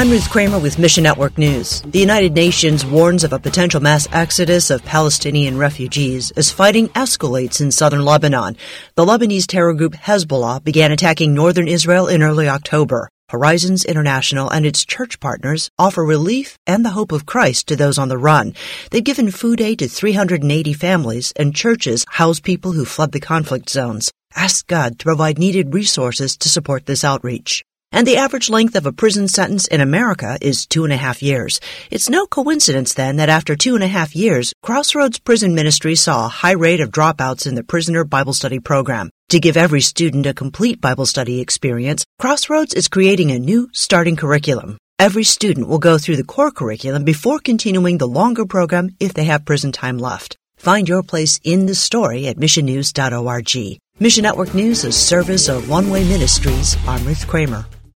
I'm Ruth Kramer with Mission Network News. The United Nations warns of a potential mass exodus of Palestinian refugees as fighting escalates in southern Lebanon. The Lebanese terror group Hezbollah began attacking northern Israel in early October. Horizons International and its church partners offer relief and the hope of Christ to those on the run. They've given food aid to 380 families, and churches house people who fled the conflict zones. Ask God to provide needed resources to support this outreach. And the average length of a prison sentence in America is two and a half years. It's no coincidence then that after two and a half years, Crossroads Prison Ministry saw a high rate of dropouts in the prisoner Bible study program. To give every student a complete Bible study experience, Crossroads is creating a new starting curriculum. Every student will go through the core curriculum before continuing the longer program if they have prison time left. Find your place in the story at missionnews.org. Mission Network News, is service of One Way Ministries. I'm Ruth Kramer.